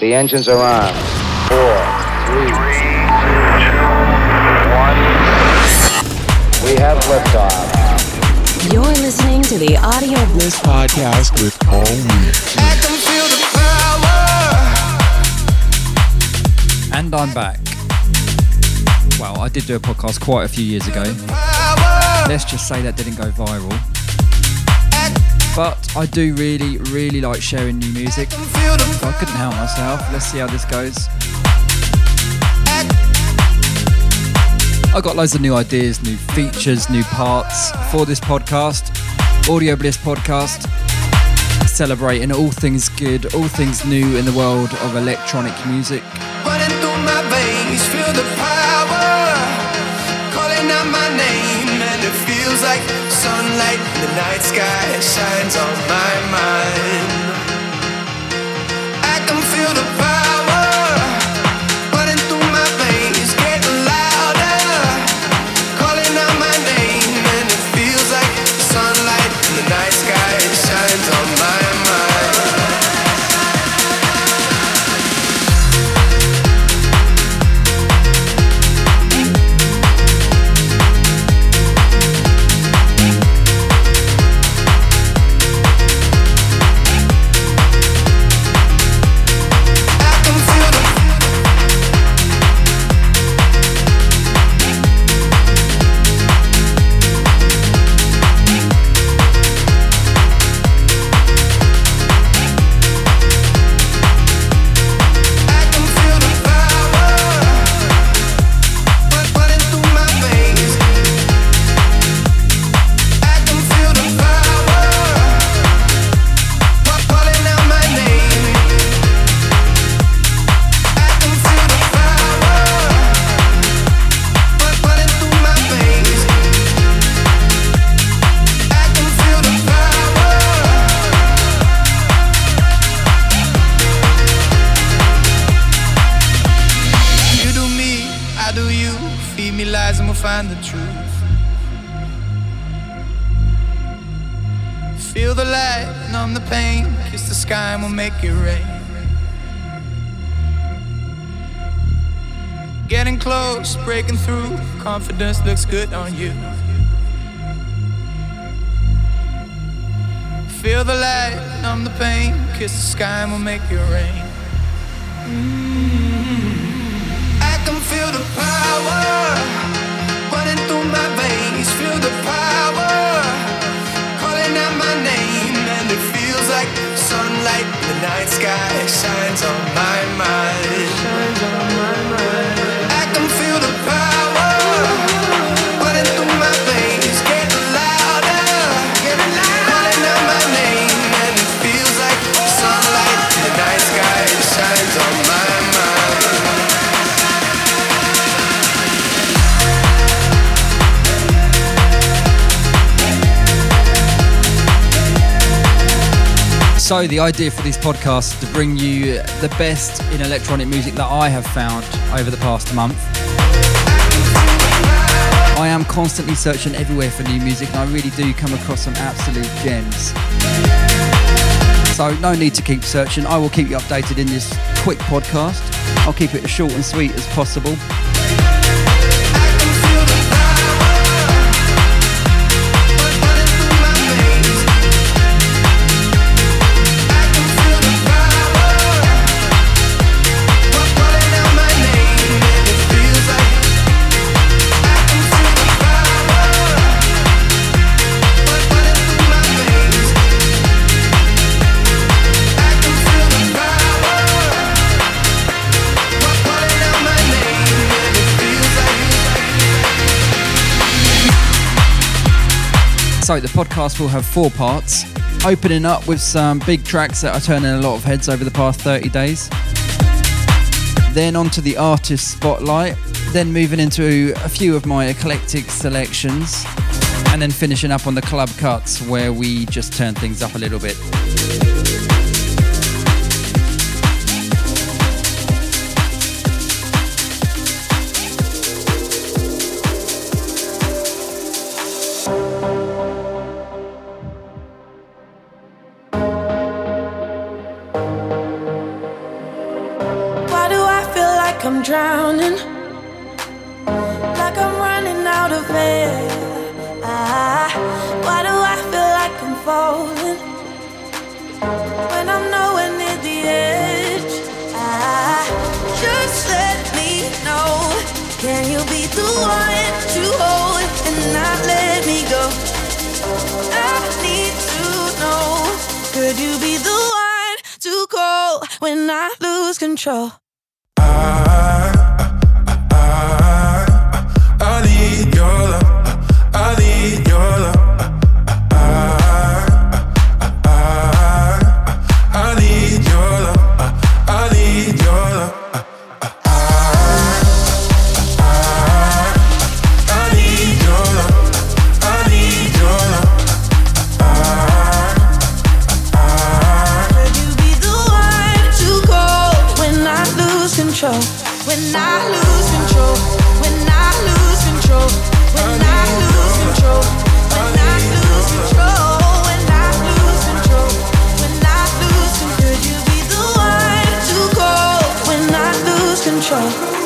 The engines are on. Four, three, two, one. We have liftoff. You're listening to the Audio Bliss podcast with Paul And I'm back. Well, I did do a podcast quite a few years ago. Let's just say that didn't go viral. But I do really, really like sharing new music. So I couldn't help myself. Let's see how this goes. I got loads of new ideas, new features, new parts for this podcast. Audio Bliss podcast. Celebrating all things good, all things new in the world of electronic music. Sunlight. The night sky shines on my mind. I can feel the power Feel the light, numb the pain. Kiss the sky and we'll make it rain. Getting close, breaking through. Confidence looks good on you. Feel the light, numb the pain. Kiss the sky and we'll make it rain. Mm-hmm. I can feel the power running through my veins. Feel the power name, and it feels like sunlight. The night sky shines on my mind. I So, the idea for this podcast is to bring you the best in electronic music that I have found over the past month. I am constantly searching everywhere for new music, and I really do come across some absolute gems. So, no need to keep searching. I will keep you updated in this quick podcast. I'll keep it as short and sweet as possible. So the podcast will have four parts, opening up with some big tracks that are turning a lot of heads over the past 30 days. Then onto the artist spotlight, then moving into a few of my eclectic selections, and then finishing up on the club cuts where we just turn things up a little bit. drowning, like I'm running out of air. Ah, why do I feel like I'm falling when I'm nowhere near the edge? I, just let me know. Can you be the one to hold and not let me go? I need to know. Could you be the one to call when I lose control? control.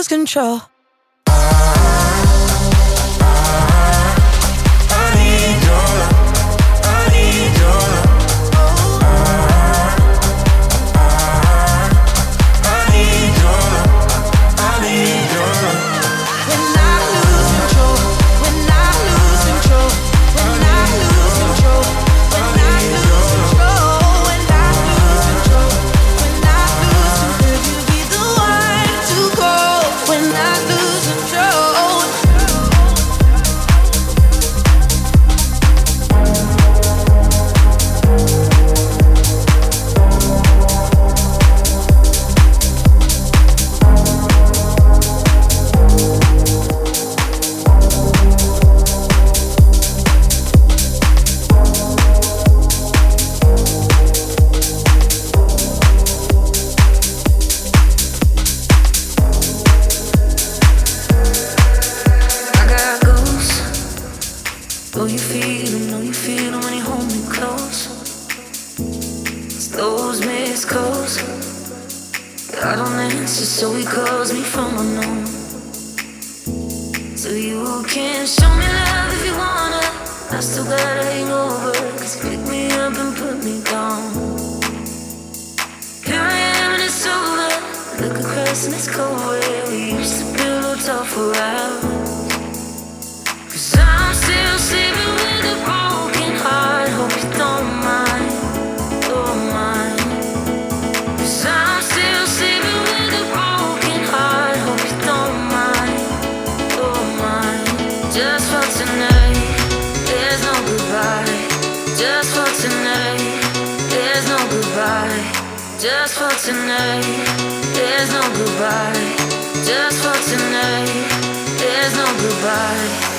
lose control. Just for tonight, there's no goodbye. Just for tonight, there's no goodbye.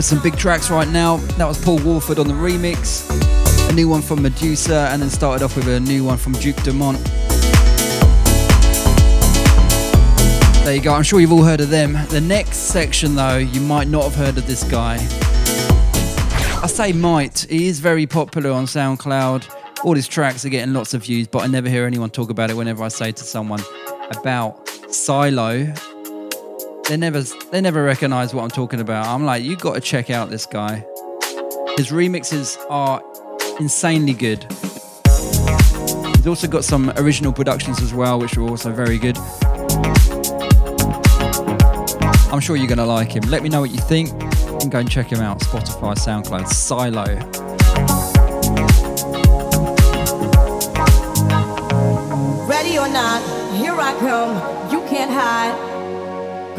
With some big tracks right now. That was Paul Woolford on the remix, a new one from Medusa, and then started off with a new one from Duke Dumont. There you go, I'm sure you've all heard of them. The next section, though, you might not have heard of this guy. I say might, he is very popular on SoundCloud. All his tracks are getting lots of views, but I never hear anyone talk about it whenever I say to someone about Silo, they never they never recognize what I'm talking about. I'm like, you got to check out this guy. His remixes are insanely good. He's also got some original productions as well, which are also very good. I'm sure you're gonna like him. Let me know what you think. And go and check him out. Spotify, SoundCloud, Silo. Ready or not, here I come. You can't hide.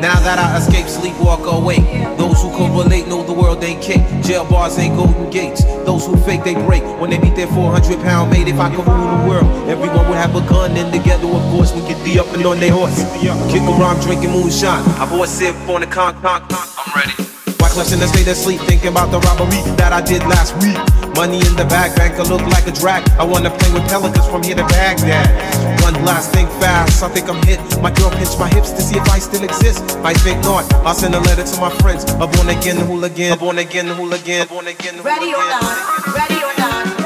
Now that I escape, sleep, walk awake. Those who correlate know the world ain't cake. Jail bars ain't golden gates. Those who fake, they break. When they beat their 400 pound mate, if I could rule the world, everyone would have a gun. And together, of course, we could be up and on their horse. Kick around, drinking moonshine. I bought sip on the con, con, con. I'm ready. Question the state of sleep, thinking about the robbery that I did last week. Money in the bag, banker look like a drag. I wanna play with pelicans from here to Baghdad. One last thing fast. I think I'm hit. My girl pinched my hips to see if I still exist. I think not. I'll send a letter to my friends. A born again hooligan. A born again hooligan. A born again hooligan. Ready or not? Ready or not?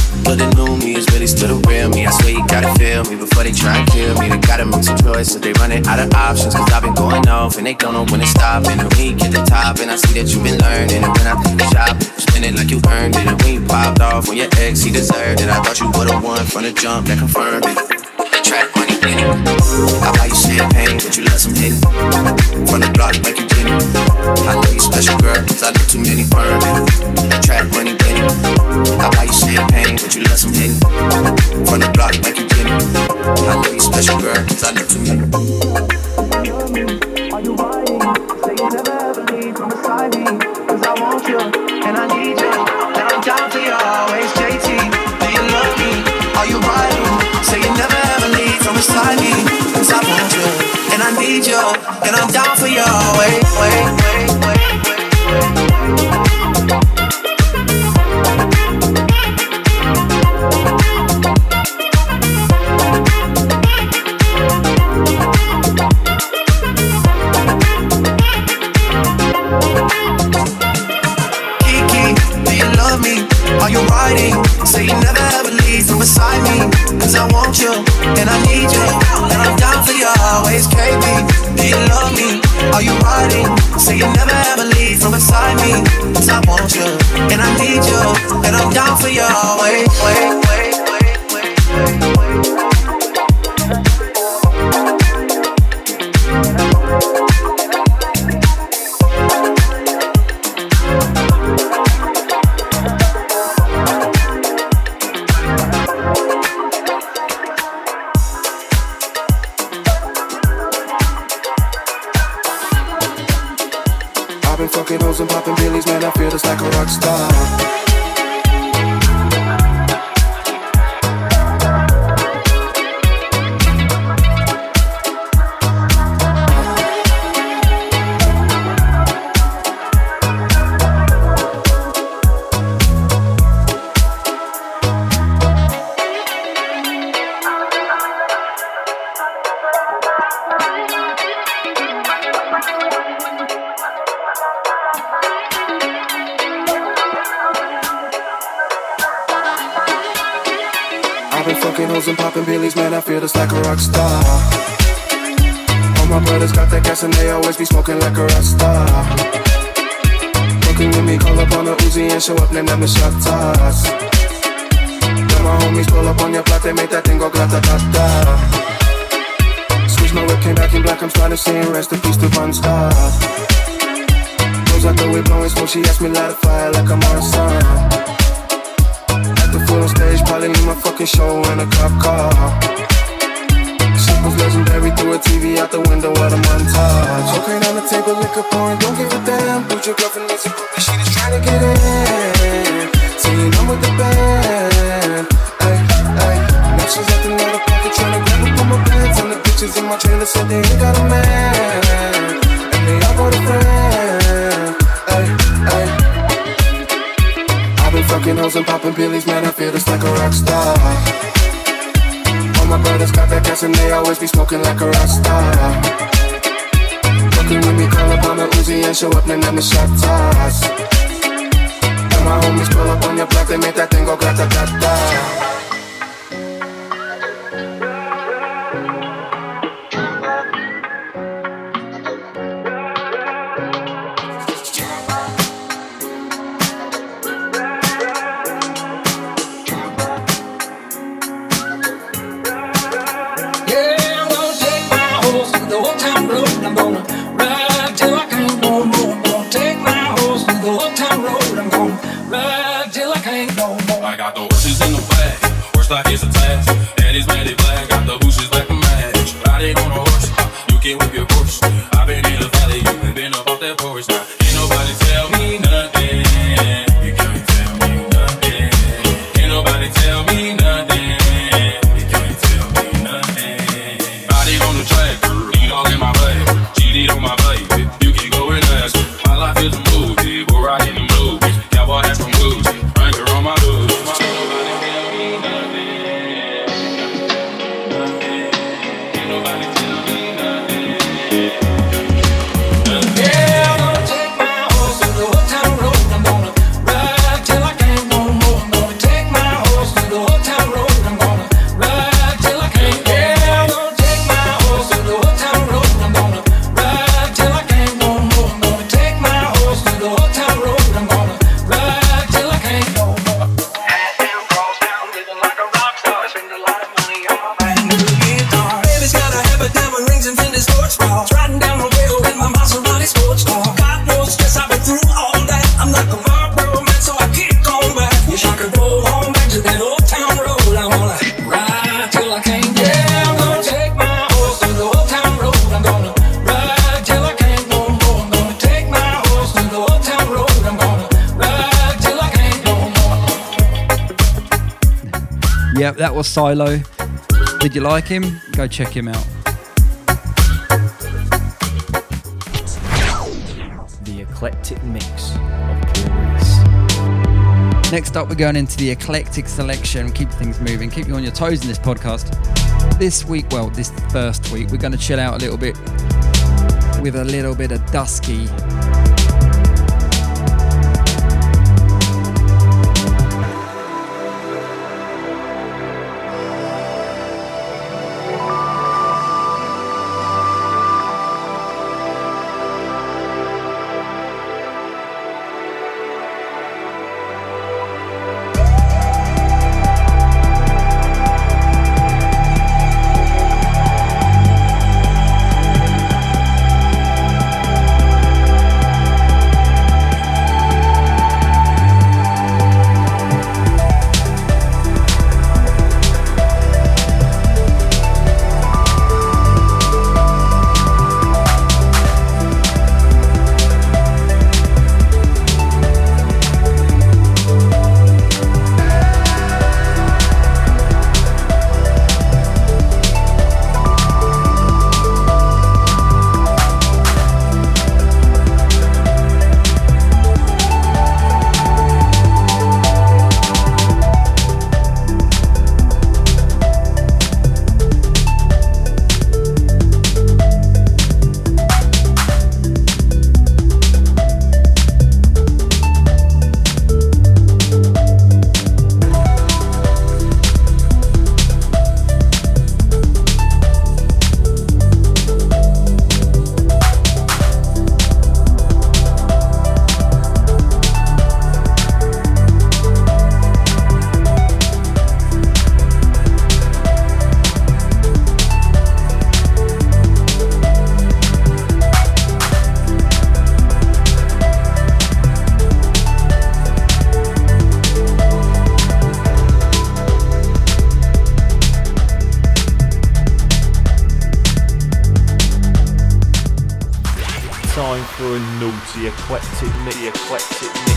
jump that confirmed it. The real me. I swear you gotta feel me before they try and kill me. They gotta make some track money in it. Out of options. 'Cause I've been going off and they don't know when to stop and when we get the top and i see that you've been learning. And when I shop, spend it like you earned it. And when you popped off, what your ex he deserved. And I thought you the one from the jump, that confirmed it. Trap money, I buy you champagne, but you let some hit it. From the block, make you it. I know you special, girl, cause I know too many burn it. Track money it. I buy you champagne, but you let some hit it. From the block, make you get it. I know you special, girl, cause I know too many. Are you riding? Say you never ever leave from beside me. Cause I want you, and I need you, and I'm down for you always, JT. You love me? Are you? Say you never ever leave from I want you, and I need you, and I'm down for you. Wait, just like a rock star. Uzi and the shot toss. When my homies pull up on your block, they make that thing go grata ta ta. Switch my whip, came back in black, I'm starting to sing rest in peace to Von Star. Close out the whip, blowing smoke, she asked me don't give a damn. Put your girlfriend needs a groupie, she just trying to get in. Singing, I'm with the band. Ay, ay. Now she's at the other pocket trying to grab up on my pants. And the bitches in my trailer said they ain't got a man. And they all got a friend. I've been fucking hoes and popping pillies, man, I feel just like a rock star All my brothers got that gas and they always be smoking like a rasta. Fucking with me, call up on the Uzi and show up, then I'm the shot toss. And my homies pull up on your block, they make that thing go grata ta ta. that was Silo. Did you like him? Go check him out. The eclectic mix of Next up, we're going into the eclectic selection. Keep things moving, keep you on your toes in this podcast. This week, well, this first week, we're going to chill out a little bit with a little bit of Dusky for a naughty eclectic mix. Eclectic mix.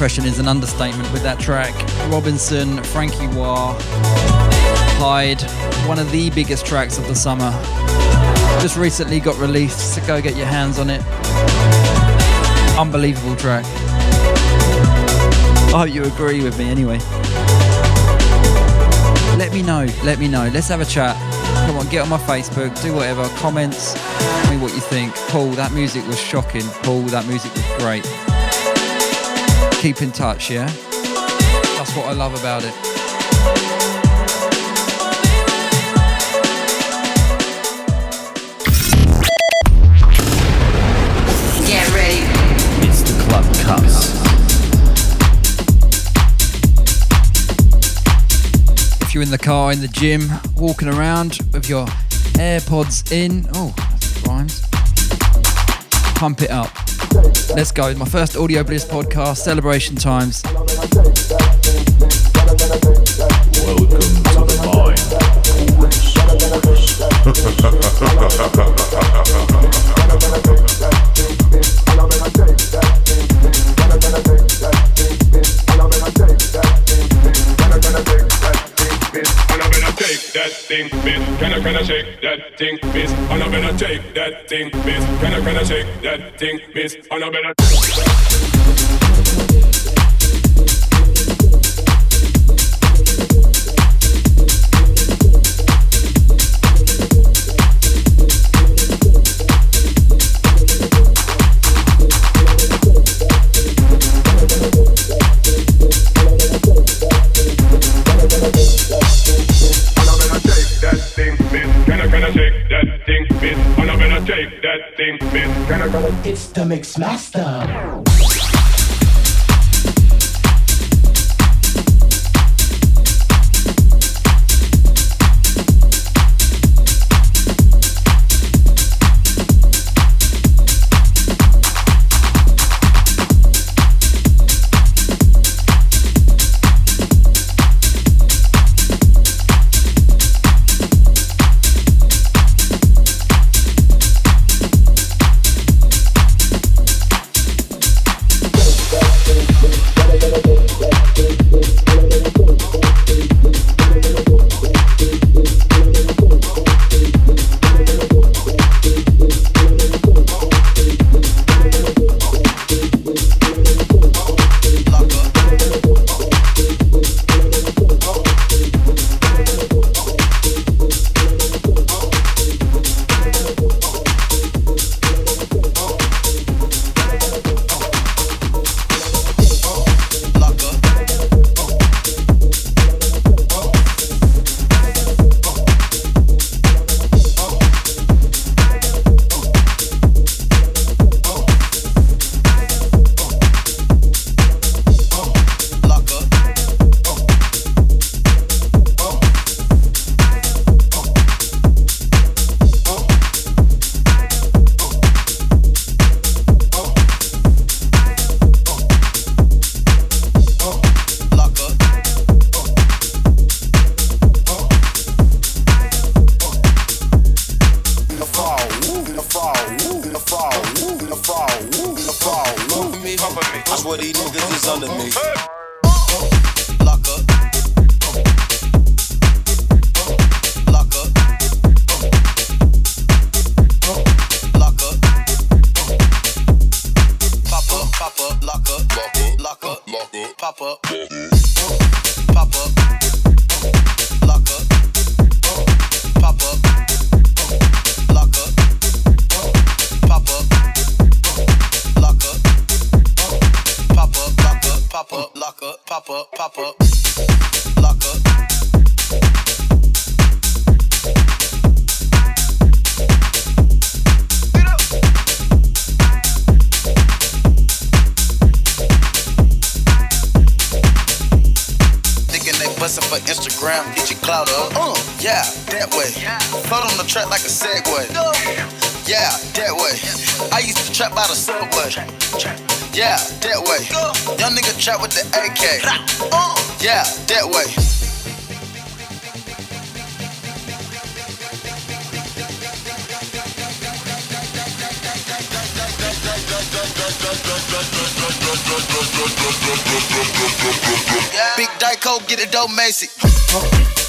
Impression is an understatement with that track. Robinson, Frankie Wah, Hyde, one of the biggest tracks of the summer. Just recently got released, so go get your hands on it. Unbelievable track. I hope you agree with me anyway. Let me know, let me know. Let's have a chat. Come on, get on my Facebook, do whatever, comments, tell me what you think. Paul, that music was shocking. Paul, that music was great keep in touch, yeah? That's what I love about it. Get ready. It's the Club Cuts. If you're in the car, in the gym, walking around with your AirPods in, oh, that rhymes. Pump it up. Let's go. My first Audio Bliss podcast, Celebration Times. Welcome to the mind. thing, miss? Can I, can I shake that thing, miss? And I better take that thing, miss. Can I, can I shake that thing, miss? And I better. It's the Mix Instagram, get your clout up. Uh, yeah, that way. Float on the track like a Segway. Yeah, that way. I used to trap by the subway. Yeah, that way. Young nigga trap with the AK. Uh, yeah, that way. Big Dyko, get it dope, Macy hot.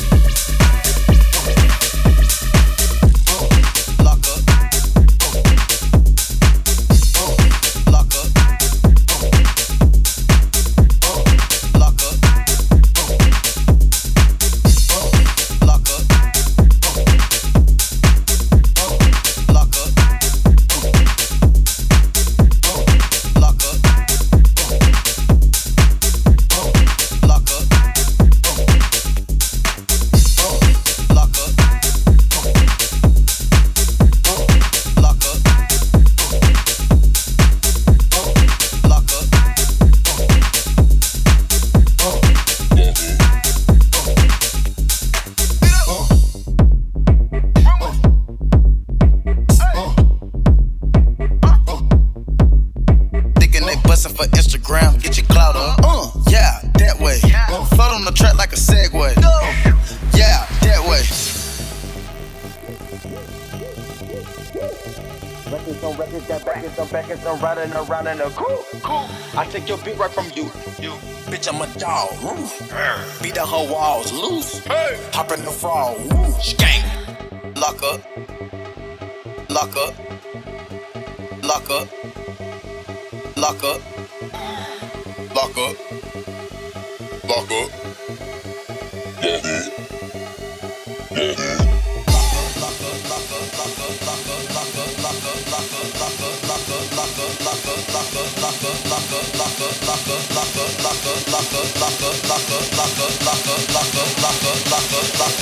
Beat the whole walls loose. Hey. Hop in the frog.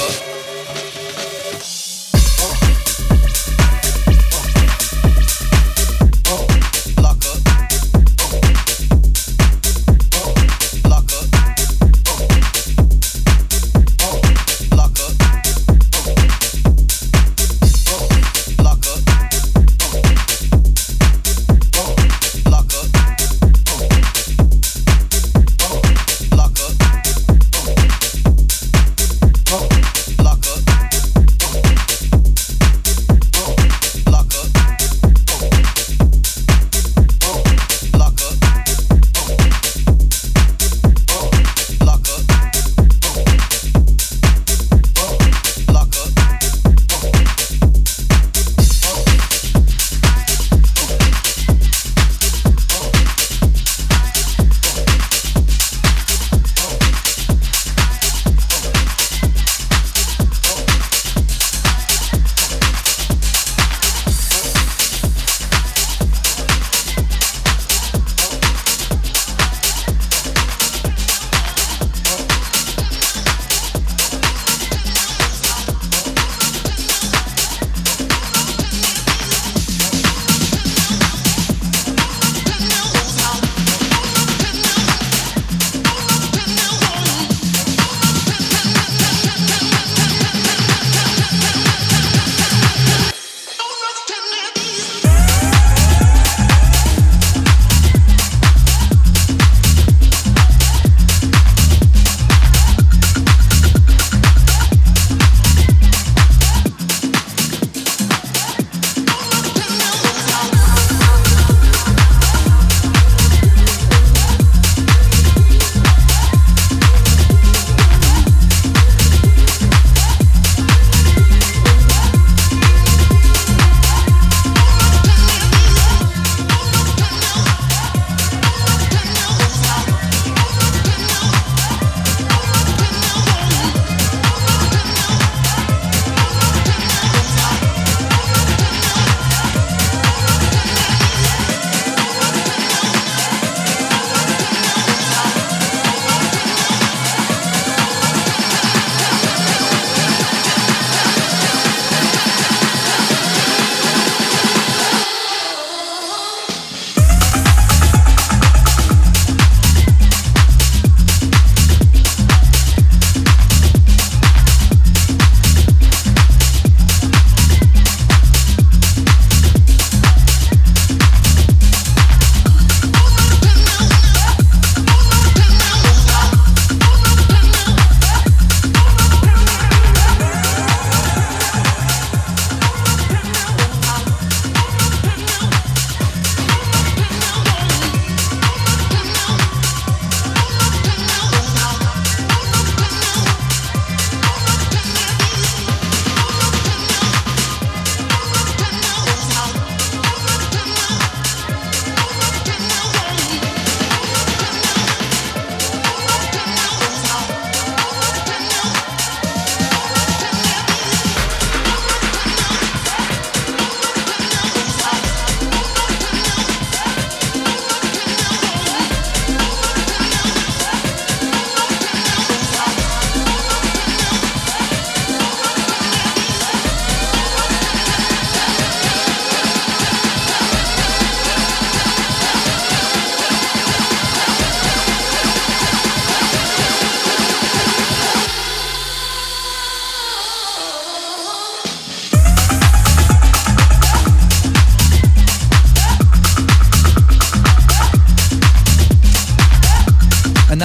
love.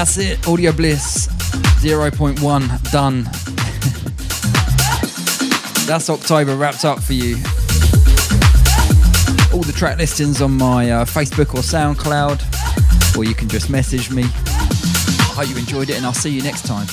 That's it. Audio Bliss 0.1 done. that's October wrapped up for you. All the track listings on my uh, Facebook or SoundCloud, or you can just message me. I hope you enjoyed it, and I'll see you next time.